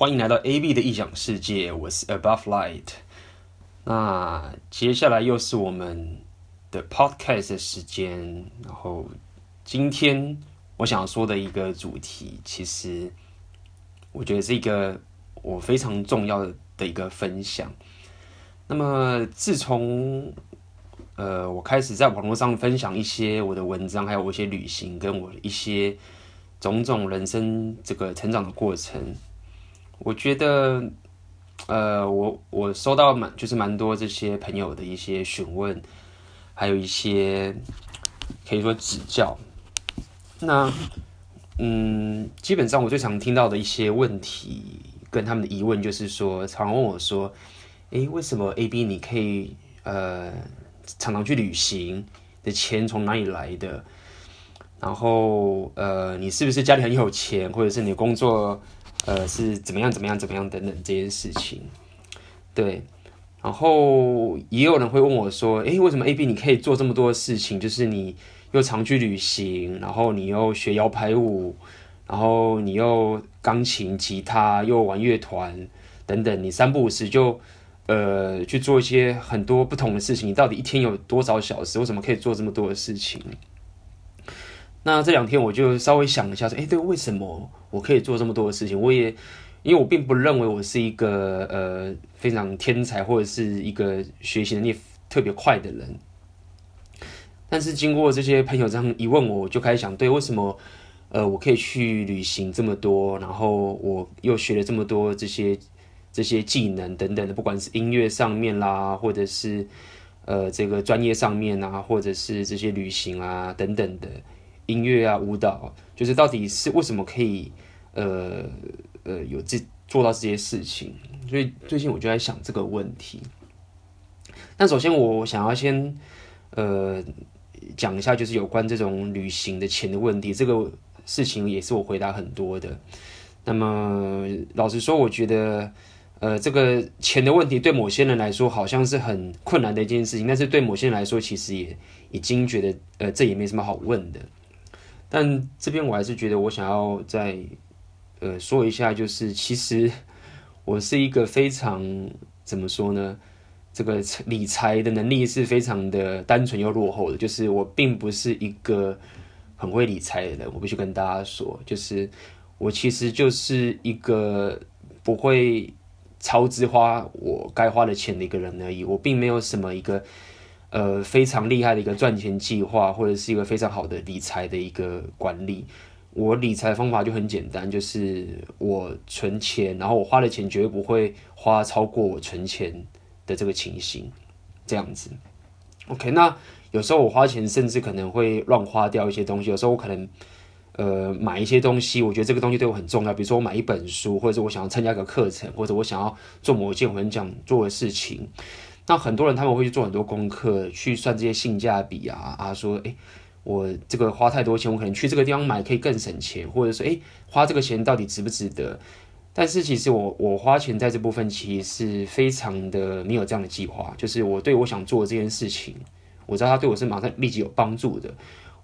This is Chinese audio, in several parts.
欢迎来到 AB 的异想世界，我是 Above Light。那接下来又是我们的 Podcast 的时间，然后今天我想说的一个主题，其实我觉得是一个我非常重要的一个分享。那么自从呃我开始在网络上分享一些我的文章，还有我一些旅行，跟我一些种种人生这个成长的过程。我觉得，呃，我我收到蛮就是蛮多这些朋友的一些询问，还有一些可以说指教。那，嗯，基本上我最常听到的一些问题跟他们的疑问就是说，常问我说，诶，为什么 AB 你可以呃常常去旅行的钱从哪里来的？然后，呃，你是不是家里很有钱，或者是你工作？呃，是怎么样？怎么样？怎么样？等等这件事情，对。然后也有人会问我说：“诶，为什么 AB 你可以做这么多事情？就是你又常去旅行，然后你又学摇摆舞，然后你又钢琴、吉他，又玩乐团等等，你三不五时就呃去做一些很多不同的事情。你到底一天有多少小时？为什么可以做这么多的事情？”那这两天我就稍微想一下，说，哎，对，为什么我可以做这么多的事情？我也，因为我并不认为我是一个呃非常天才或者是一个学习能力特别快的人。但是经过这些朋友这样一问我，我就开始想，对，为什么呃我可以去旅行这么多，然后我又学了这么多这些这些技能等等的，不管是音乐上面啦，或者是呃这个专业上面啊，或者是这些旅行啊等等的。音乐啊，舞蹈，就是到底是为什么可以，呃呃，有这做到这些事情？所以最近我就在想这个问题。那首先我想要先呃讲一下，就是有关这种旅行的钱的问题。这个事情也是我回答很多的。那么老实说，我觉得呃这个钱的问题对某些人来说好像是很困难的一件事情，但是对某些人来说，其实也已经觉得呃这也没什么好问的。但这边我还是觉得，我想要再呃说一下，就是其实我是一个非常怎么说呢？这个理财的能力是非常的单纯又落后的，就是我并不是一个很会理财的人。我必须跟大家说，就是我其实就是一个不会超支花我该花的钱的一个人而已。我并没有什么一个。呃，非常厉害的一个赚钱计划，或者是一个非常好的理财的一个管理。我理财方法就很简单，就是我存钱，然后我花的钱绝对不会花超过我存钱的这个情形，这样子。OK，那有时候我花钱甚至可能会乱花掉一些东西，有时候我可能呃买一些东西，我觉得这个东西对我很重要，比如说我买一本书，或者是我想要参加一个课程，或者我想要做某件我很想做的事情。那很多人他们会去做很多功课，去算这些性价比啊啊，说诶、我这个花太多钱，我可能去这个地方买可以更省钱，或者说诶、花这个钱到底值不值得？但是其实我我花钱在这部分其实是非常的没有这样的计划，就是我对我想做的这件事情，我知道它对我是马上立即有帮助的，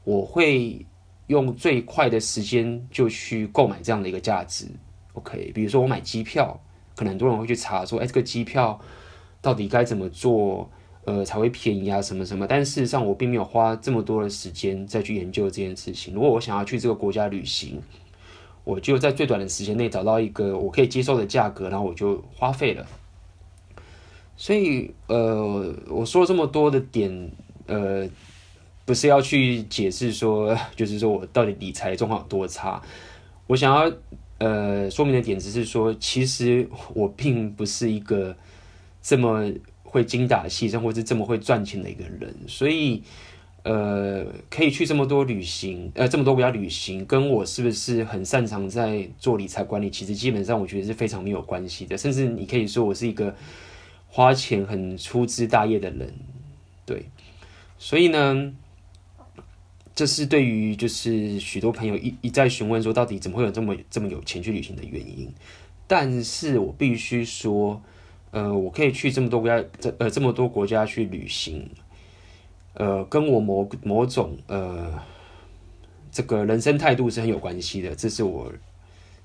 我会用最快的时间就去购买这样的一个价值。OK，比如说我买机票，可能很多人会去查说，诶、这个机票。到底该怎么做，呃，才会便宜啊？什么什么？但事实上，我并没有花这么多的时间再去研究这件事情。如果我想要去这个国家旅行，我就在最短的时间内找到一个我可以接受的价格，然后我就花费了。所以，呃，我说了这么多的点，呃，不是要去解释说，就是说我到底理财状况有多差。我想要呃说明的点只是说，其实我并不是一个。这么会精打细算，或是这么会赚钱的一个人，所以，呃，可以去这么多旅行，呃，这么多国家旅行，跟我是不是很擅长在做理财管理，其实基本上我觉得是非常没有关系的。甚至你可以说我是一个花钱很粗枝大叶的人，对。所以呢，这是对于就是许多朋友一一再询问说，到底怎么会有这么这么有钱去旅行的原因。但是我必须说。呃，我可以去这么多国家，这呃这么多国家去旅行，呃，跟我某某种呃这个人生态度是很有关系的，这是我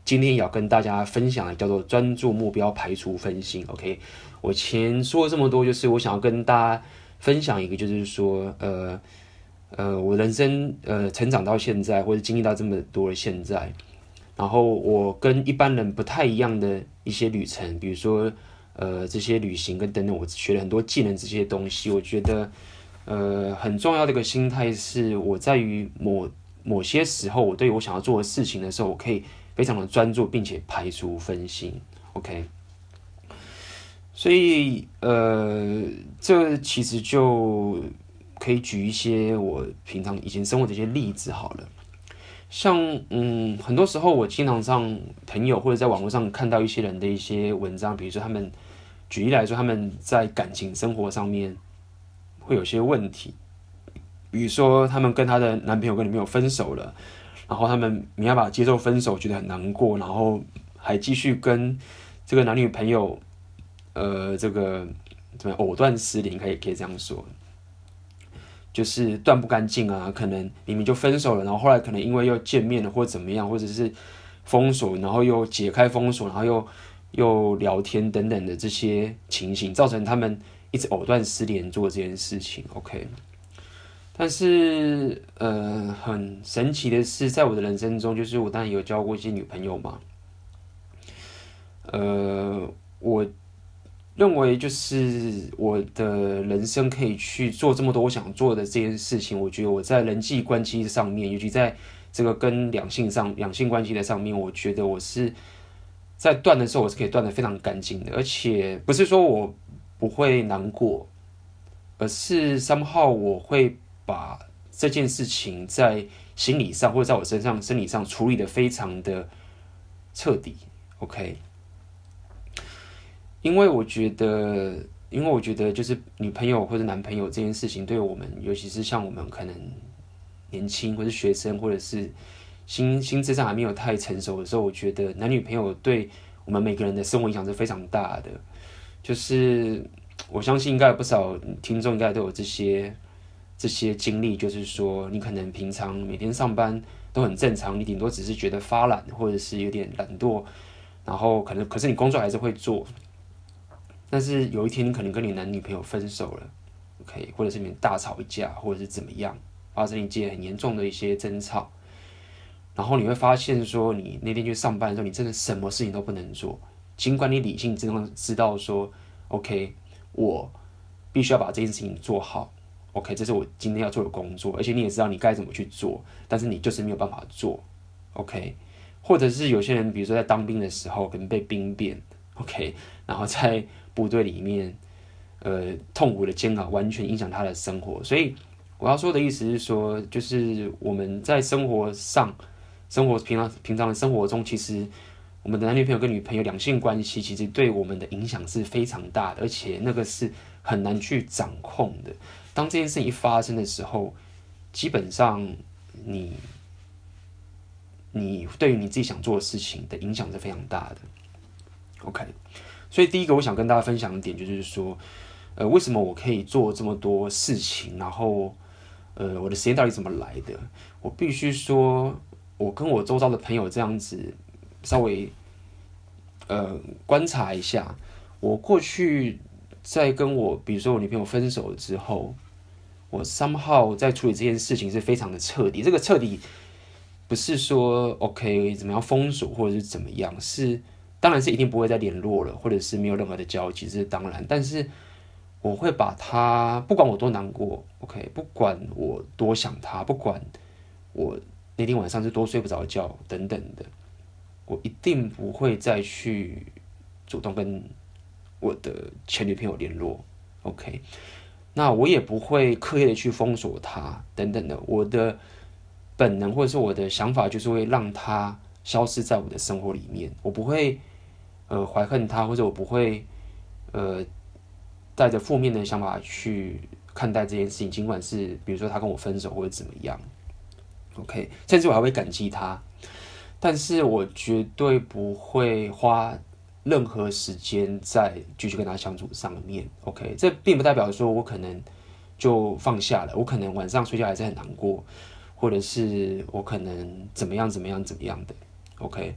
今天要跟大家分享的叫做专注目标，排除分心。OK，我前说了这么多，就是我想要跟大家分享一个，就是说，呃呃，我人生呃成长到现在，或者经历到这么多的现在，然后我跟一般人不太一样的一些旅程，比如说呃这些旅行跟等等，我学了很多技能这些东西，我觉得呃很重要的一个心态是，我在于某某些时候，我对我想要做的事情的时候，我可以。非常的专注，并且排除分心，OK。所以，呃，这其实就可以举一些我平常以前生活的一些例子好了。像，嗯，很多时候我经常上朋友或者在网络上看到一些人的一些文章，比如说他们举例来说，他们在感情生活上面会有些问题，比如说他们跟他的男朋友跟女朋友分手了。然后他们没办法接受分手，觉得很难过，然后还继续跟这个男女朋友，呃，这个怎么藕断丝连，可以可以这样说，就是断不干净啊。可能明明就分手了，然后后来可能因为又见面了，或者怎么样，或者是封锁，然后又解开封锁，然后又又聊天等等的这些情形，造成他们一直藕断丝连做这件事情。OK。但是，呃，很神奇的是，在我的人生中，就是我当然有交过一些女朋友嘛。呃，我认为就是我的人生可以去做这么多我想做的这件事情。我觉得我在人际关系上面，尤其在这个跟两性上、两性关系的上面，我觉得我是在断的时候，我是可以断的非常干净的。而且不是说我不会难过，而是 somehow 我会。把这件事情在心理上或者在我身上生理上处理的非常的彻底，OK？因为我觉得，因为我觉得就是女朋友或者男朋友这件事情，对我们，尤其是像我们可能年轻或者学生，或者是心心智上还没有太成熟的时候，我觉得男女朋友对我们每个人的生活影响是非常大的。就是我相信应该有不少听众应该都有这些。这些经历就是说，你可能平常每天上班都很正常，你顶多只是觉得发懒，或者是有点懒惰，然后可能可是你工作还是会做。但是有一天你可能跟你男女朋友分手了，OK，或者是你们大吵一架，或者是怎么样，发生一件很严重的一些争吵，然后你会发现说，你那天去上班的时候，你真的什么事情都不能做，尽管你理性知道知道说，OK，我必须要把这件事情做好。OK，这是我今天要做的工作，而且你也知道你该怎么去做，但是你就是没有办法做。OK，或者是有些人，比如说在当兵的时候，可能被兵变，OK，然后在部队里面，呃，痛苦的煎熬，完全影响他的生活。所以我要说的意思是说，就是我们在生活上，生活平常平常的生活中，其实我们的男女朋友跟女朋友两性关系，其实对我们的影响是非常大的，而且那个是很难去掌控的。当这件事情一发生的时候，基本上你你对于你自己想做的事情的影响是非常大的。OK，所以第一个我想跟大家分享的点就是说，呃，为什么我可以做这么多事情？然后，呃，我的时间到底怎么来的？我必须说，我跟我周遭的朋友这样子稍微呃观察一下，我过去。在跟我，比如说我女朋友分手之后，我 somehow 在处理这件事情是非常的彻底。这个彻底不是说 OK 怎么样封锁或者是怎么样，是当然是一定不会再联络了，或者是没有任何的交集，这是当然。但是我会把他，不管我多难过，OK，不管我多想他，不管我那天晚上是多睡不着觉等等的，我一定不会再去主动跟。我的前女朋友联络，OK，那我也不会刻意的去封锁他等等的。我的本能或者是我的想法，就是会让他消失在我的生活里面。我不会呃怀恨他，或者我不会呃带着负面的想法去看待这件事情。尽管是比如说他跟我分手或者怎么样，OK，甚至我还会感激他，但是我绝对不会花。任何时间再继续跟他相处上面，OK，这并不代表说我可能就放下了，我可能晚上睡觉还是很难过，或者是我可能怎么样怎么样怎么样的，OK，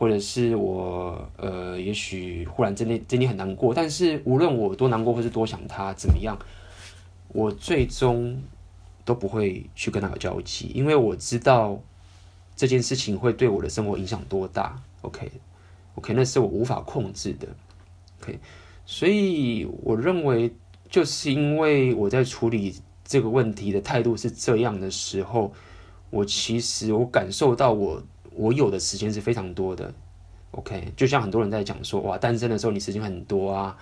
或者是我呃，也许忽然真的真的很难过，但是无论我多难过或是多想他怎么样，我最终都不会去跟他有交集，因为我知道这件事情会对我的生活影响多大。OK，OK，、那是我无法控制的。OK，所以我认为，就是因为我在处理这个问题的态度是这样的时候，我其实我感受到我。我有的时间是非常多的，OK，就像很多人在讲说，哇，单身的时候你时间很多啊，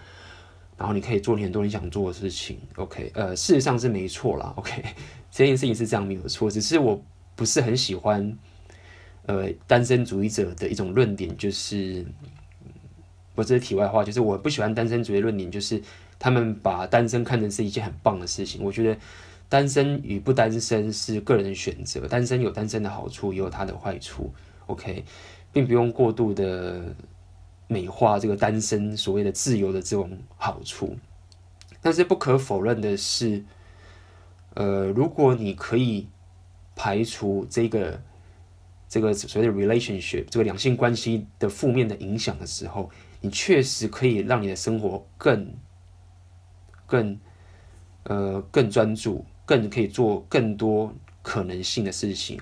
然后你可以做你很多你想做的事情，OK，呃，事实上是没错啦，OK，这件事情是这样没有错，只是我不是很喜欢，呃，单身主义者的一种论点，就是，不是题外话，就是我不喜欢单身主义论点，就是他们把单身看成是一件很棒的事情，我觉得。单身与不单身是个人选择，单身有单身的好处，也有它的坏处。，OK，并不用过度的美化这个单身所谓的自由的这种好处。但是不可否认的是，呃，如果你可以排除这个这个所谓的 relationship 这个两性关系的负面的影响的时候，你确实可以让你的生活更更呃更专注。更可以做更多可能性的事情，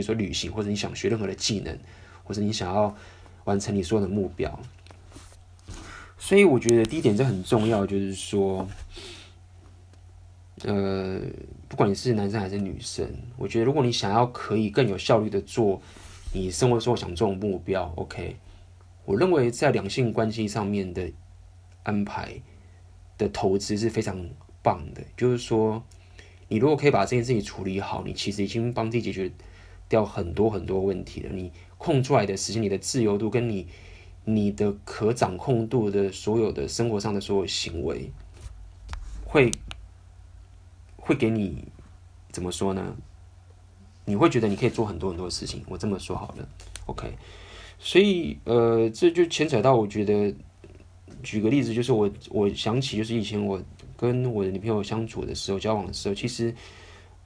比如说旅行，或者你想学任何的技能，或者你想要完成你所有的目标。所以我觉得第一点这很重要，就是说，呃，不管你是男生还是女生，我觉得如果你想要可以更有效率的做你生活中想做的目标，OK，我认为在两性关系上面的安排的投资是非常棒的，就是说。你如果可以把这件事情处理好，你其实已经帮自己解决掉很多很多问题了。你空出来的时间，你的自由度跟你你的可掌控度的所有的生活上的所有行为，会会给你怎么说呢？你会觉得你可以做很多很多事情。我这么说好了，OK。所以呃，这就牵扯到我觉得，举个例子，就是我我想起就是以前我。跟我的女朋友相处的时候，交往的时候，其实，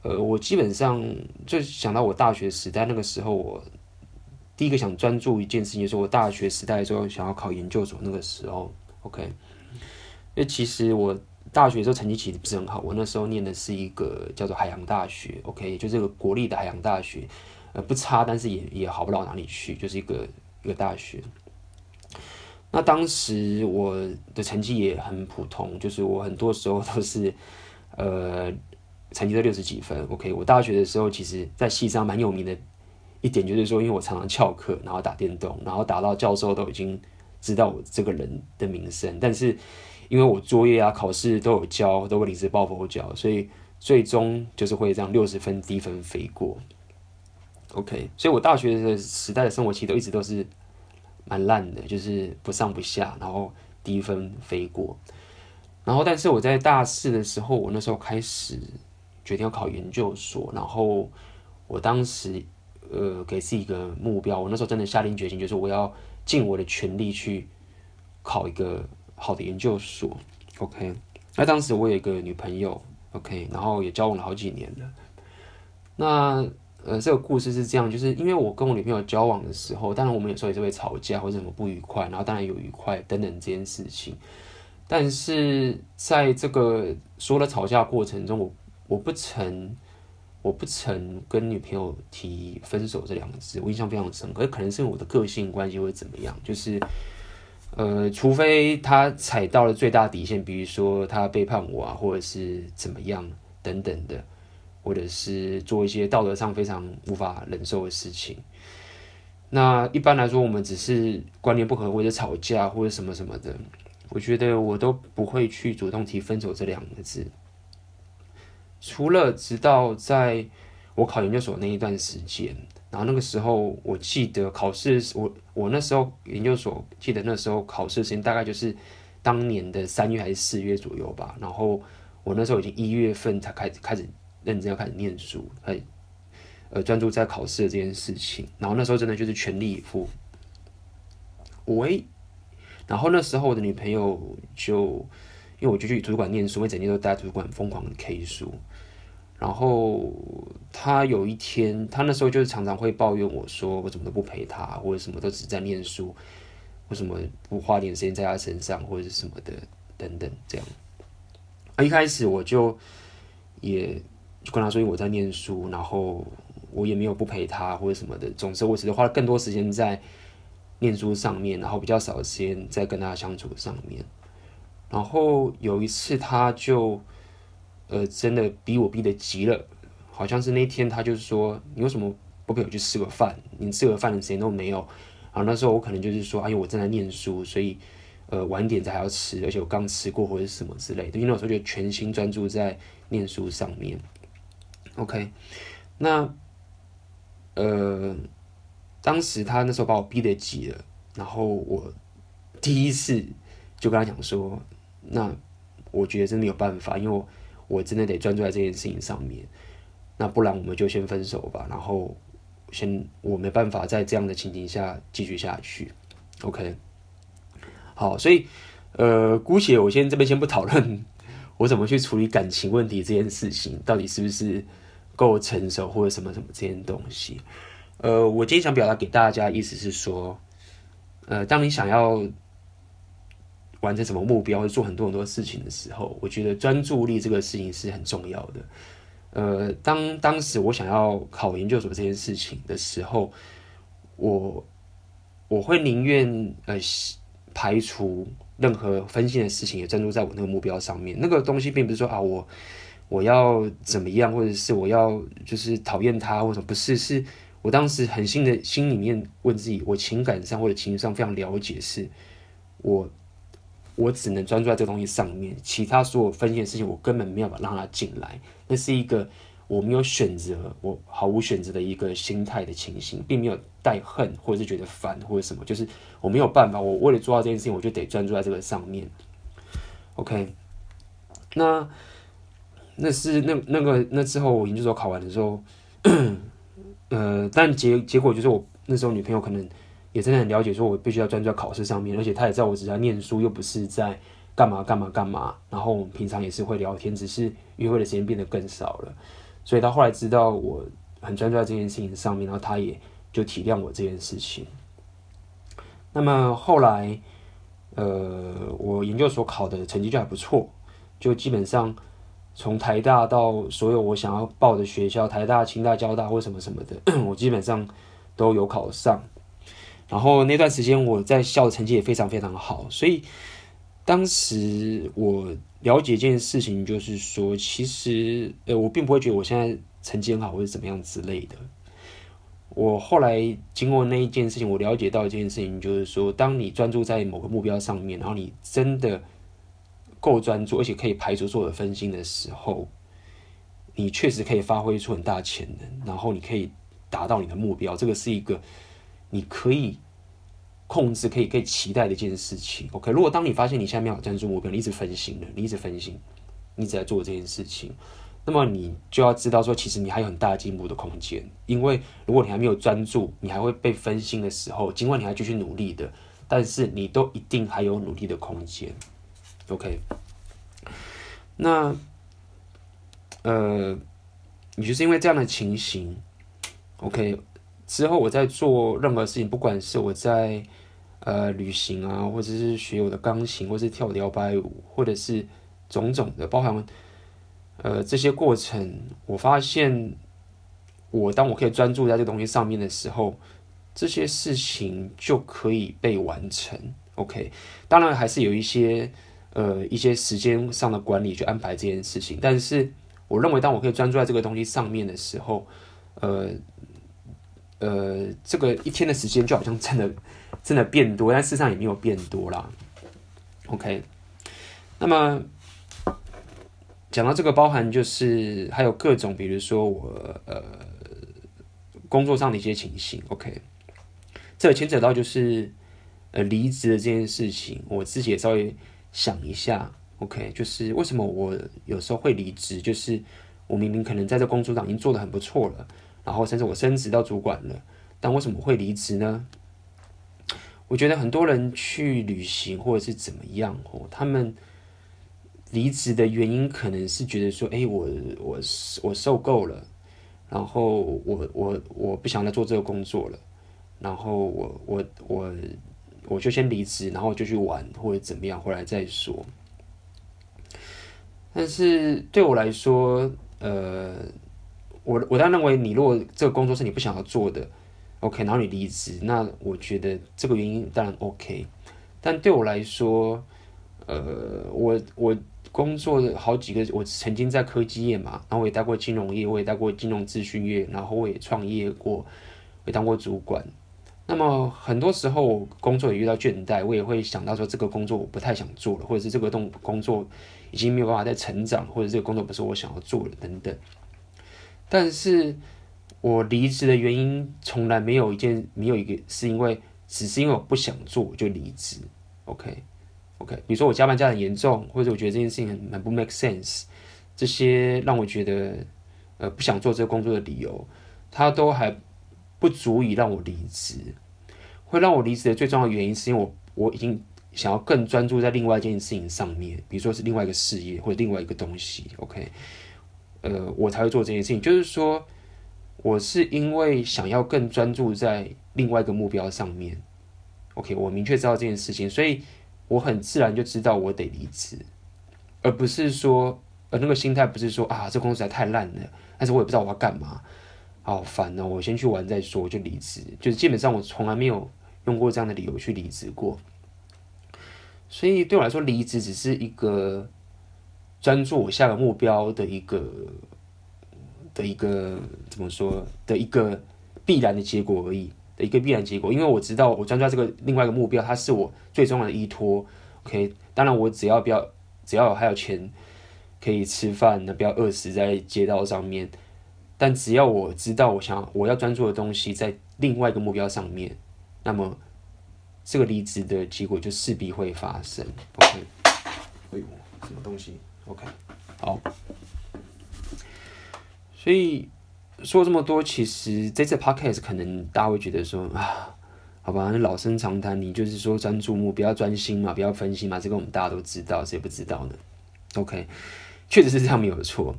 呃，我基本上就想到我大学时代那个时候，我第一个想专注一件事情，就是我大学时代的时候想要考研究所。那个时候，OK，因为其实我大学的时候成绩其实不是很好，我那时候念的是一个叫做海洋大学，OK，就这个国立的海洋大学，呃，不差，但是也也好不到哪里去，就是一个一个大学。那当时我的成绩也很普通，就是我很多时候都是，呃，成绩都六十几分。OK，我大学的时候其实，在系上蛮有名的一点就是说，因为我常常翘课，然后打电动，然后打到教授都已经知道我这个人的名声。但是因为我作业啊、考试都有交，都会临时抱佛脚，所以最终就是会这样六十分低分飞过。OK，所以我大学的时代的生活其实都一直都是。蛮烂的，就是不上不下，然后低分飞过。然后，但是我在大四的时候，我那时候开始决定要考研究所。然后，我当时呃给自己一个目标，我那时候真的下定决心，就是我要尽我的全力去考一个好的研究所。OK，那当时我有一个女朋友，OK，然后也交往了好几年了。那呃，这个故事是这样，就是因为我跟我女朋友交往的时候，当然我们有时候也是会吵架或者什么不愉快，然后当然有愉快等等这件事情。但是在这个所有的吵架过程中，我我不曾我不曾跟女朋友提分手这两个字，我印象非常深刻。可能是我的个性关系或者怎么样，就是呃，除非他踩到了最大底线，比如说他背叛我啊，或者是怎么样等等的。或者是做一些道德上非常无法忍受的事情。那一般来说，我们只是观念不合，或者吵架，或者什么什么的，我觉得我都不会去主动提分手这两个字。除了直到在我考研究所那一段时间，然后那个时候，我记得考试，我我那时候研究所记得那时候考试时间大概就是当年的三月还是四月左右吧。然后我那时候已经一月份才开始开始。认真要开始念书，还呃专注在考试的这件事情。然后那时候真的就是全力以赴。喂，然后那时候我的女朋友就因为我就去图书馆念书，我整天都待在图书馆疯狂的 K 书。然后他有一天，他那时候就是常常会抱怨我说，我怎么都不陪他，或者什么都只在念书，为什么不花点时间在他身上，或者是什么的等等这样。啊，一开始我就也就跟他说，我在念书，然后我也没有不陪他或者什么的，总之我只是花了更多时间在念书上面，然后比较少时间在跟他相处上面。然后有一次他就。呃，真的逼我逼得急了，好像是那天他就是说，你为什么不陪我去吃个饭？你吃个饭的时间都没有。然后那时候我可能就是说，哎呦，我正在念书，所以呃晚点才要吃，而且我刚吃过或者什么之类的。因为那时候就全心专注在念书上面。OK，那呃，当时他那时候把我逼得急了，然后我第一次就跟他讲说，那我觉得真的有办法，因为我。我真的得专注在这件事情上面，那不然我们就先分手吧。然后先我没办法在这样的情景下继续下去。OK，好，所以呃，姑且我先这边先不讨论我怎么去处理感情问题这件事情，到底是不是够成熟或者什么什么这件东西。呃，我今天想表达给大家的意思是说，呃，当你想要。完成什么目标，或做很多很多事情的时候，我觉得专注力这个事情是很重要的。呃，当当时我想要考研究所这件事情的时候，我我会宁愿呃排除任何分心的事情，也专注在我那个目标上面。那个东西并不是说啊，我我要怎么样，或者是我要就是讨厌他，或者不是，是我当时很心的心里面问自己，我情感上或者情绪上非常了解，是我。我只能专注在这个东西上面，其他所有分心的事情，我根本没有办法让它进来。那是一个我没有选择，我毫无选择的一个心态的情形，并没有带恨或者是觉得烦或者什么，就是我没有办法。我为了做到这件事情，我就得专注在这个上面。OK，那那是那那个那之后，我研究所考完的时候，呃，但结结果就是我那时候女朋友可能。也真的很了解，说我必须要专注在考试上面，而且他也知道我只在念书，又不是在干嘛干嘛干嘛。然后我们平常也是会聊天，只是约会的时间变得更少了。所以他后来知道我很专注在这件事情上面，然后他也就体谅我这件事情。那么后来，呃，我研究所考的成绩就还不错，就基本上从台大到所有我想要报的学校，台大、清大、交大或什么什么的，我基本上都有考上。然后那段时间我在校的成绩也非常非常好，所以当时我了解一件事情，就是说，其实呃，我并不会觉得我现在成绩很好或者怎么样之类的。我后来经过那一件事情，我了解到一件事情，就是说，当你专注在某个目标上面，然后你真的够专注，而且可以排除所有的分心的时候，你确实可以发挥出很大潜能，然后你可以达到你的目标。这个是一个你可以。控制可以可以期待的一件事情，OK。如果当你发现你现在没有专注目标，你一直分心了，你一直分心，你一直在做这件事情，那么你就要知道说，其实你还有很大进步的空间。因为如果你还没有专注，你还会被分心的时候，尽管你还继续努力的，但是你都一定还有努力的空间，OK。那呃，你就是因为这样的情形，OK。之后我在做任何事情，不管是我在呃旅行啊，或者是学我的钢琴，或是跳的摇摆舞，或者是种种的，包含呃这些过程，我发现我当我可以专注在这个东西上面的时候，这些事情就可以被完成。OK，当然还是有一些呃一些时间上的管理去安排这件事情，但是我认为当我可以专注在这个东西上面的时候，呃。呃，这个一天的时间就好像真的真的变多，但事实上也没有变多啦。OK，那么讲到这个，包含就是还有各种，比如说我呃工作上的一些情形。OK，这牵扯到就是呃离职的这件事情，我自己也稍微想一下。OK，就是为什么我有时候会离职，就是我明明可能在这工作上已经做得很不错了。然后甚至我升职到主管了，但为什么会离职呢？我觉得很多人去旅行或者是怎么样哦，他们离职的原因可能是觉得说，哎、我我我受够了，然后我我我不想再做这个工作了，然后我我我我就先离职，然后就去玩或者怎么样，回来再说。但是对我来说，呃，我我当然认为，你如果这个工作是你不想要做的，OK，然后你离职，那我觉得这个原因当然 OK。但对我来说，呃，我我工作的好几个，我曾经在科技业嘛，然后我也待过金融业，我也待过金融咨询业，然后我也创业过，也当过主管。那么很多时候工作也遇到倦怠，我也会想到说这个工作我不太想做了，或者是这个动工作已经没有办法再成长，或者这个工作不是我想要做的等等。但是我离职的原因从来没有一件没有一个是因为只是因为我不想做就离职。OK OK，比如说我加班加很严重，或者我觉得这件事情很很不 make sense，这些让我觉得呃不想做这个工作的理由，它都还。不足以让我离职，会让我离职的最重要原因，是因为我我已经想要更专注在另外一件事情上面，比如说是另外一个事业或者另外一个东西，OK，呃，我才会做这件事情。就是说，我是因为想要更专注在另外一个目标上面，OK，我明确知道这件事情，所以我很自然就知道我得离职，而不是说，呃，那个心态不是说啊，这公司实在太烂了，但是我也不知道我要干嘛。好烦哦！我先去玩再说，我就离职。就是基本上我从来没有用过这样的理由去离职过，所以对我来说，离职只是一个专注我下个目标的一个的一个怎么说的一个必然的结果而已的一个必然结果。因为我知道我专注这个另外一个目标，它是我最重要的依托。OK，当然我只要不要只要还有钱可以吃饭，那不要饿死在街道上面。但只要我知道我想我要专注的东西在另外一个目标上面，那么这个离职的结果就势必会发生。OK，哎呦，什么东西？OK，好。所以说这么多，其实这次 Podcast 可能大家会觉得说啊，好吧，那老生常谈，你就是说专注目标、专心嘛，不要分心嘛，这个我们大家都知道，谁不知道呢？OK，确实是这样没有错，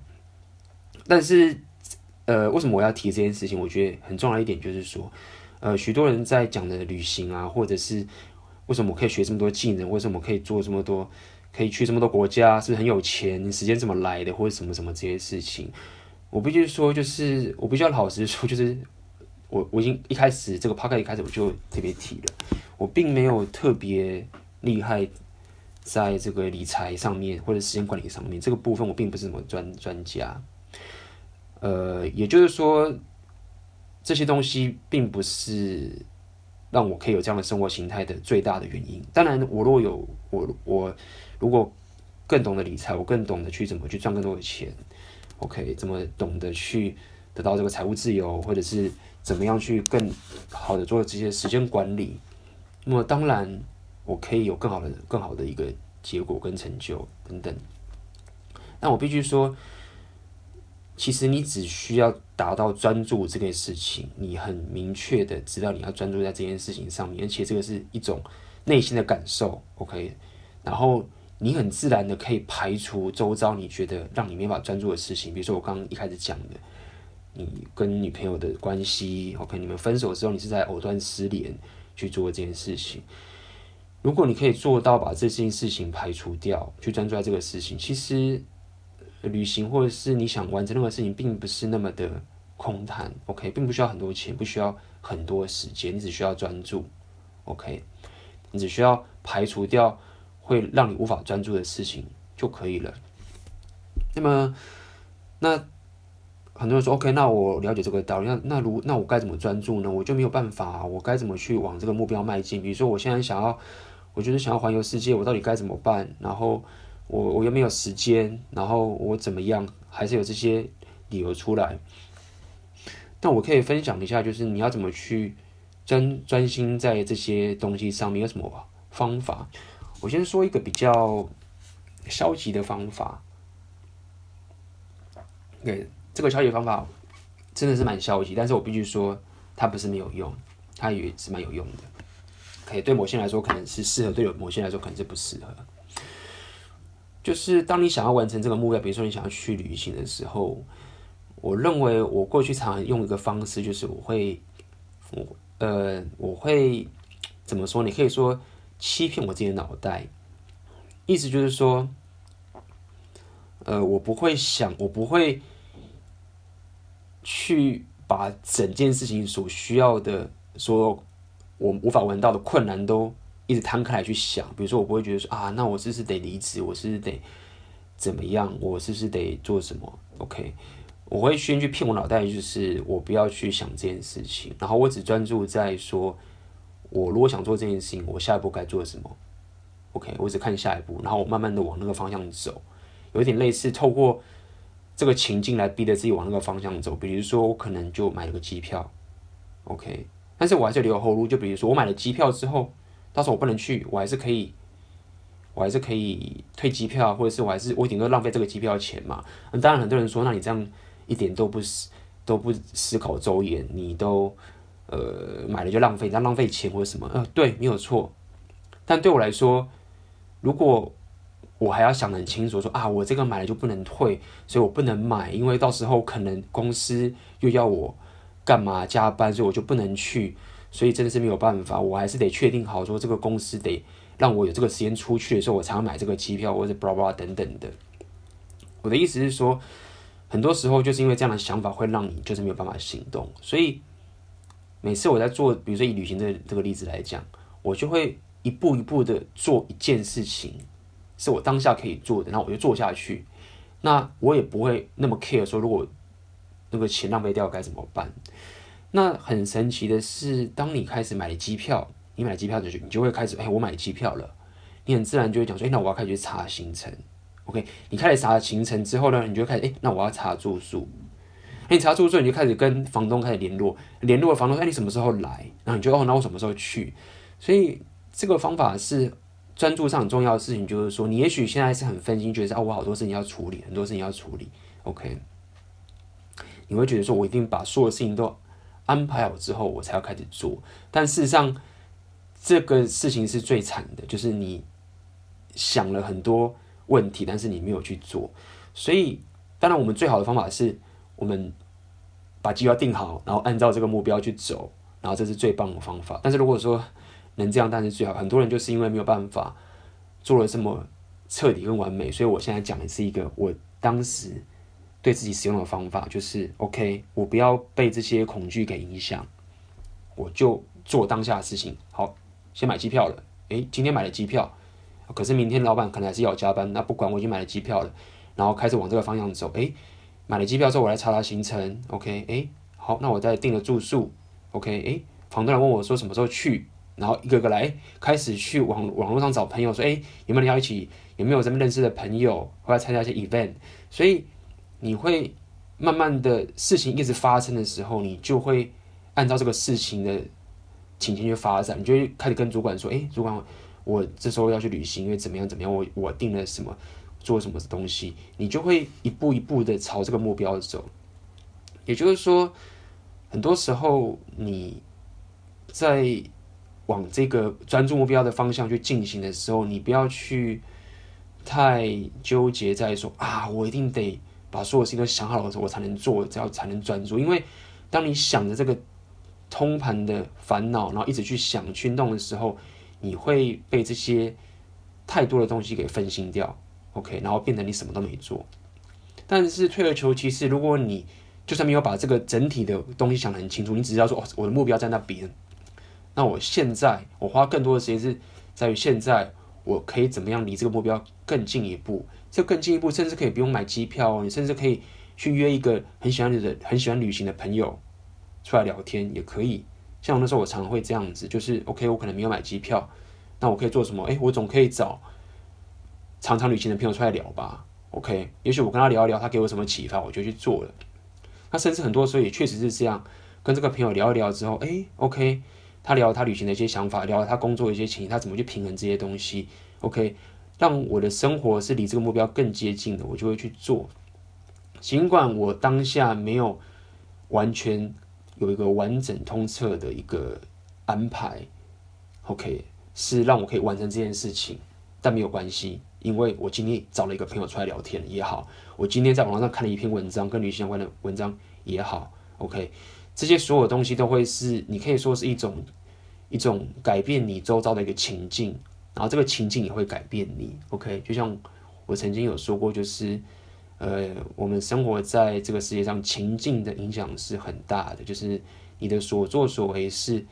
但是。呃，为什么我要提这件事情？我觉得很重要一点就是说，呃，许多人在讲的旅行啊，或者是为什么我可以学这么多技能，为什么我可以做这么多，可以去这么多国家，是很有钱？时间怎么来的，或者什么什么这些事情，我必须说，就是我必须要老实说，就是 我我已经一开始这个 p o c a 一开始我就特别提了，我并没有特别厉害在这个理财上面或者时间管理上面这个部分，我并不是什么专专家。呃，也就是说，这些东西并不是让我可以有这样的生活形态的最大的原因。当然，我如果有我我如果更懂得理财，我更懂得去怎么去赚更多的钱，OK，怎么懂得去得到这个财务自由，或者是怎么样去更好的做这些时间管理，那么当然我可以有更好的更好的一个结果跟成就等等。但我必须说。其实你只需要达到专注这件事情，你很明确的知道你要专注在这件事情上面，而且这个是一种内心的感受，OK。然后你很自然的可以排除周遭你觉得让你没法专注的事情，比如说我刚刚一开始讲的，你跟女朋友的关系，OK，你们分手之后你是在藕断丝连去做这件事情。如果你可以做到把这件事情排除掉，去专注在这个事情，其实。旅行或者是你想完成任何事情，并不是那么的空谈，OK，并不需要很多钱，不需要很多时间，你只需要专注，OK，你只需要排除掉会让你无法专注的事情就可以了。那么，那很多人说，OK，那我了解这个道理，那那如那我该怎么专注呢？我就没有办法，我该怎么去往这个目标迈进？比如说，我现在想要，我就是想要环游世界，我到底该怎么办？然后。我我又没有时间，然后我怎么样，还是有这些理由出来。但我可以分享一下，就是你要怎么去专专心在这些东西上面，有什么方法？我先说一个比较消极的方法。对，这个消极方法真的是蛮消极，但是我必须说，它不是没有用，它也是蛮有用的。可以对某些人来说可能是适合，对某些人来说可能是不适合。就是当你想要完成这个目标，比如说你想要去旅行的时候，我认为我过去常用一个方式，就是我会，我呃，我会怎么说？你可以说欺骗我自己的脑袋，意思就是说，呃，我不会想，我不会去把整件事情所需要的，说我无法闻到的困难都。一直摊开来去想，比如说我不会觉得说啊，那我是不是得离职？我是不是得怎么样？我是不是得做什么？OK，我会先去骗我脑袋，就是我不要去想这件事情，然后我只专注在说，我如果想做这件事情，我下一步该做什么？OK，我只看下一步，然后我慢慢的往那个方向走，有点类似透过这个情境来逼着自己往那个方向走。比如说我可能就买了个机票，OK，但是我还是留有后路，就比如说我买了机票之后。到时候我不能去，我还是可以，我还是可以退机票，或者是我还是我顶多浪费这个机票钱嘛。那当然很多人说，那你这样一点都不思都不思考周延，你都呃买了就浪费，那浪费钱或者什么？呃，对，没有错。但对我来说，如果我还要想得很清楚说，说啊，我这个买了就不能退，所以我不能买，因为到时候可能公司又要我干嘛加班，所以我就不能去。所以真的是没有办法，我还是得确定好，说这个公司得让我有这个时间出去的时候，我才要买这个机票，或者 blah blah 等等的。我的意思是说，很多时候就是因为这样的想法会让你就是没有办法行动。所以每次我在做，比如说以旅行的这个例子来讲，我就会一步一步的做一件事情，是我当下可以做的，然后我就做下去。那我也不会那么 care 说，如果那个钱浪费掉该怎么办？那很神奇的是，当你开始买机票，你买机票就你就会开始，哎、我买机票了，你很自然就会讲说，那我要开始去查行程，OK？你开始查行程之后呢，你就开始，哎、那我要查住宿，你查出之后，你就开始跟房东开始联络，联络房东，哎、你什么时候来？然后你就哦，那我什么时候去？所以这个方法是专注上很重要的事情，就是说，你也许现在是很分心，觉得啊，我好多事情要处理，很多事情要处理，OK？你会觉得说，我一定把所有事情都。安排好之后，我才要开始做。但事实上，这个事情是最惨的，就是你想了很多问题，但是你没有去做。所以，当然，我们最好的方法是我们把计划定好，然后按照这个目标去走，然后这是最棒的方法。但是如果说能这样，当然是最好。很多人就是因为没有办法做了这么彻底跟完美，所以我现在讲的是一个我当时。对自己使用的方法就是，OK，我不要被这些恐惧给影响，我就做当下的事情。好，先买机票了。诶，今天买了机票，可是明天老板可能还是要加班。那不管，我已经买了机票了，然后开始往这个方向走。诶，买了机票之后，我来查查行程。OK，诶，好，那我再订了住宿。OK，诶，房东来问我说什么时候去，然后一个个来开始去网网络上找朋友说，诶，有没有人要一起？有没有咱们认识的朋友或来参加一些 event？所以。你会慢慢的事情一直发生的时候，你就会按照这个事情的情形去发展，你就开始跟主管说：“诶，主管，我这时候要去旅行，因为怎么样怎么样，我我订了什么，做什么东西。”你就会一步一步的朝这个目标走。也就是说，很多时候你在往这个专注目标的方向去进行的时候，你不要去太纠结在说：“啊，我一定得。”把所有事情都想好了的时候，我才能做，这样才能专注。因为当你想着这个通盘的烦恼，然后一直去想、去弄的时候，你会被这些太多的东西给分心掉。OK，然后变成你什么都没做。但是退而求其次，如果你就算没有把这个整体的东西想得很清楚，你只知道说哦，我的目标在那边，那我现在我花更多的时间是在于现在我可以怎么样离这个目标更进一步。这更进一步，甚至可以不用买机票哦，你甚至可以去约一个很喜欢你的、很喜欢旅行的朋友出来聊天，也可以。像我那时候，我常常会这样子，就是 OK，我可能没有买机票，那我可以做什么？诶，我总可以找常常旅行的朋友出来聊吧。OK，也许我跟他聊一聊，他给我什么启发，我就去做了。那甚至很多时候也确实是这样，跟这个朋友聊一聊之后，诶，OK，他聊他旅行的一些想法，聊他工作的一些情形，他怎么去平衡这些东西，OK。让我的生活是离这个目标更接近的，我就会去做。尽管我当下没有完全有一个完整通彻的一个安排，OK，是让我可以完成这件事情。但没有关系，因为我今天找了一个朋友出来聊天也好，我今天在网上看了一篇文章，跟旅行相关的文章也好，OK，这些所有东西都会是你可以说是一种一种改变你周遭的一个情境，然后这个情境也会改变你，OK，就像我曾经有说过，就是呃，我们生活在这个世界上，情境的影响是很大的，就是你的所作所为是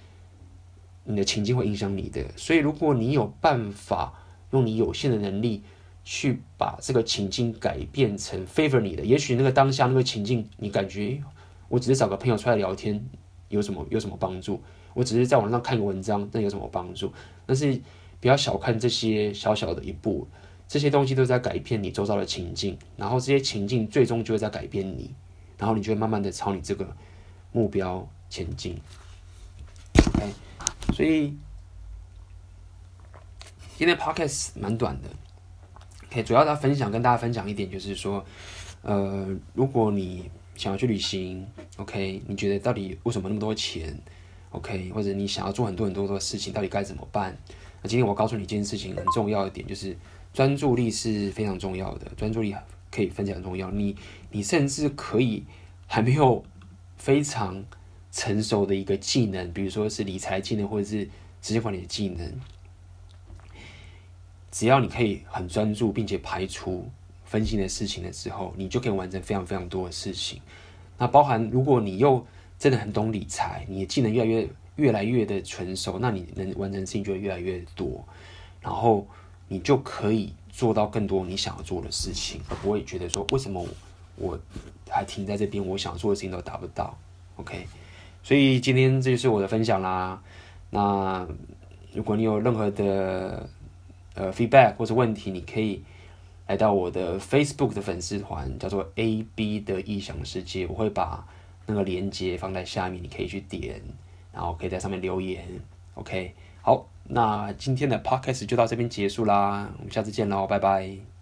你的情境会影响你的，所以如果你有办法。用你有限的能力去把这个情境改变成 favor 你的，也许那个当下那个情境，你感觉我只是找个朋友出来聊天，有什么有什么帮助？我只是在网上看个文章，那有什么帮助？但是不要小看这些小小的一步，这些东西都在改变你周遭的情境，然后这些情境最终就会在改变你，然后你就会慢慢的朝你这个目标前进。OK，所以。今天 podcast 蛮短的，OK，主要的分享跟大家分享一点就是说，呃，如果你想要去旅行，OK，你觉得到底为什么那么多钱，OK，或者你想要做很多很多的事情，到底该怎么办？那今天我告诉你一件事情很重要的点，就是专注力是非常重要的，专注力可以分享很重要。你你甚至可以还没有非常成熟的一个技能，比如说是理财技能或者是时间管理的技能。只要你可以很专注，并且排除分心的事情的时候，你就可以完成非常非常多的事情。那包含如果你又真的很懂理财，你的技能越来越越来越的成熟，那你能完成的事情就会越来越多。然后你就可以做到更多你想要做的事情，而不会觉得说为什么我，我还停在这边，我想做的事情都达不到。OK，所以今天这就是我的分享啦。那如果你有任何的，呃，feedback 或者问题，你可以来到我的 Facebook 的粉丝团，叫做 AB 的异想世界，我会把那个链接放在下面，你可以去点，然后可以在上面留言。OK，好，那今天的 Podcast 就到这边结束啦，我们下次见喽，拜拜。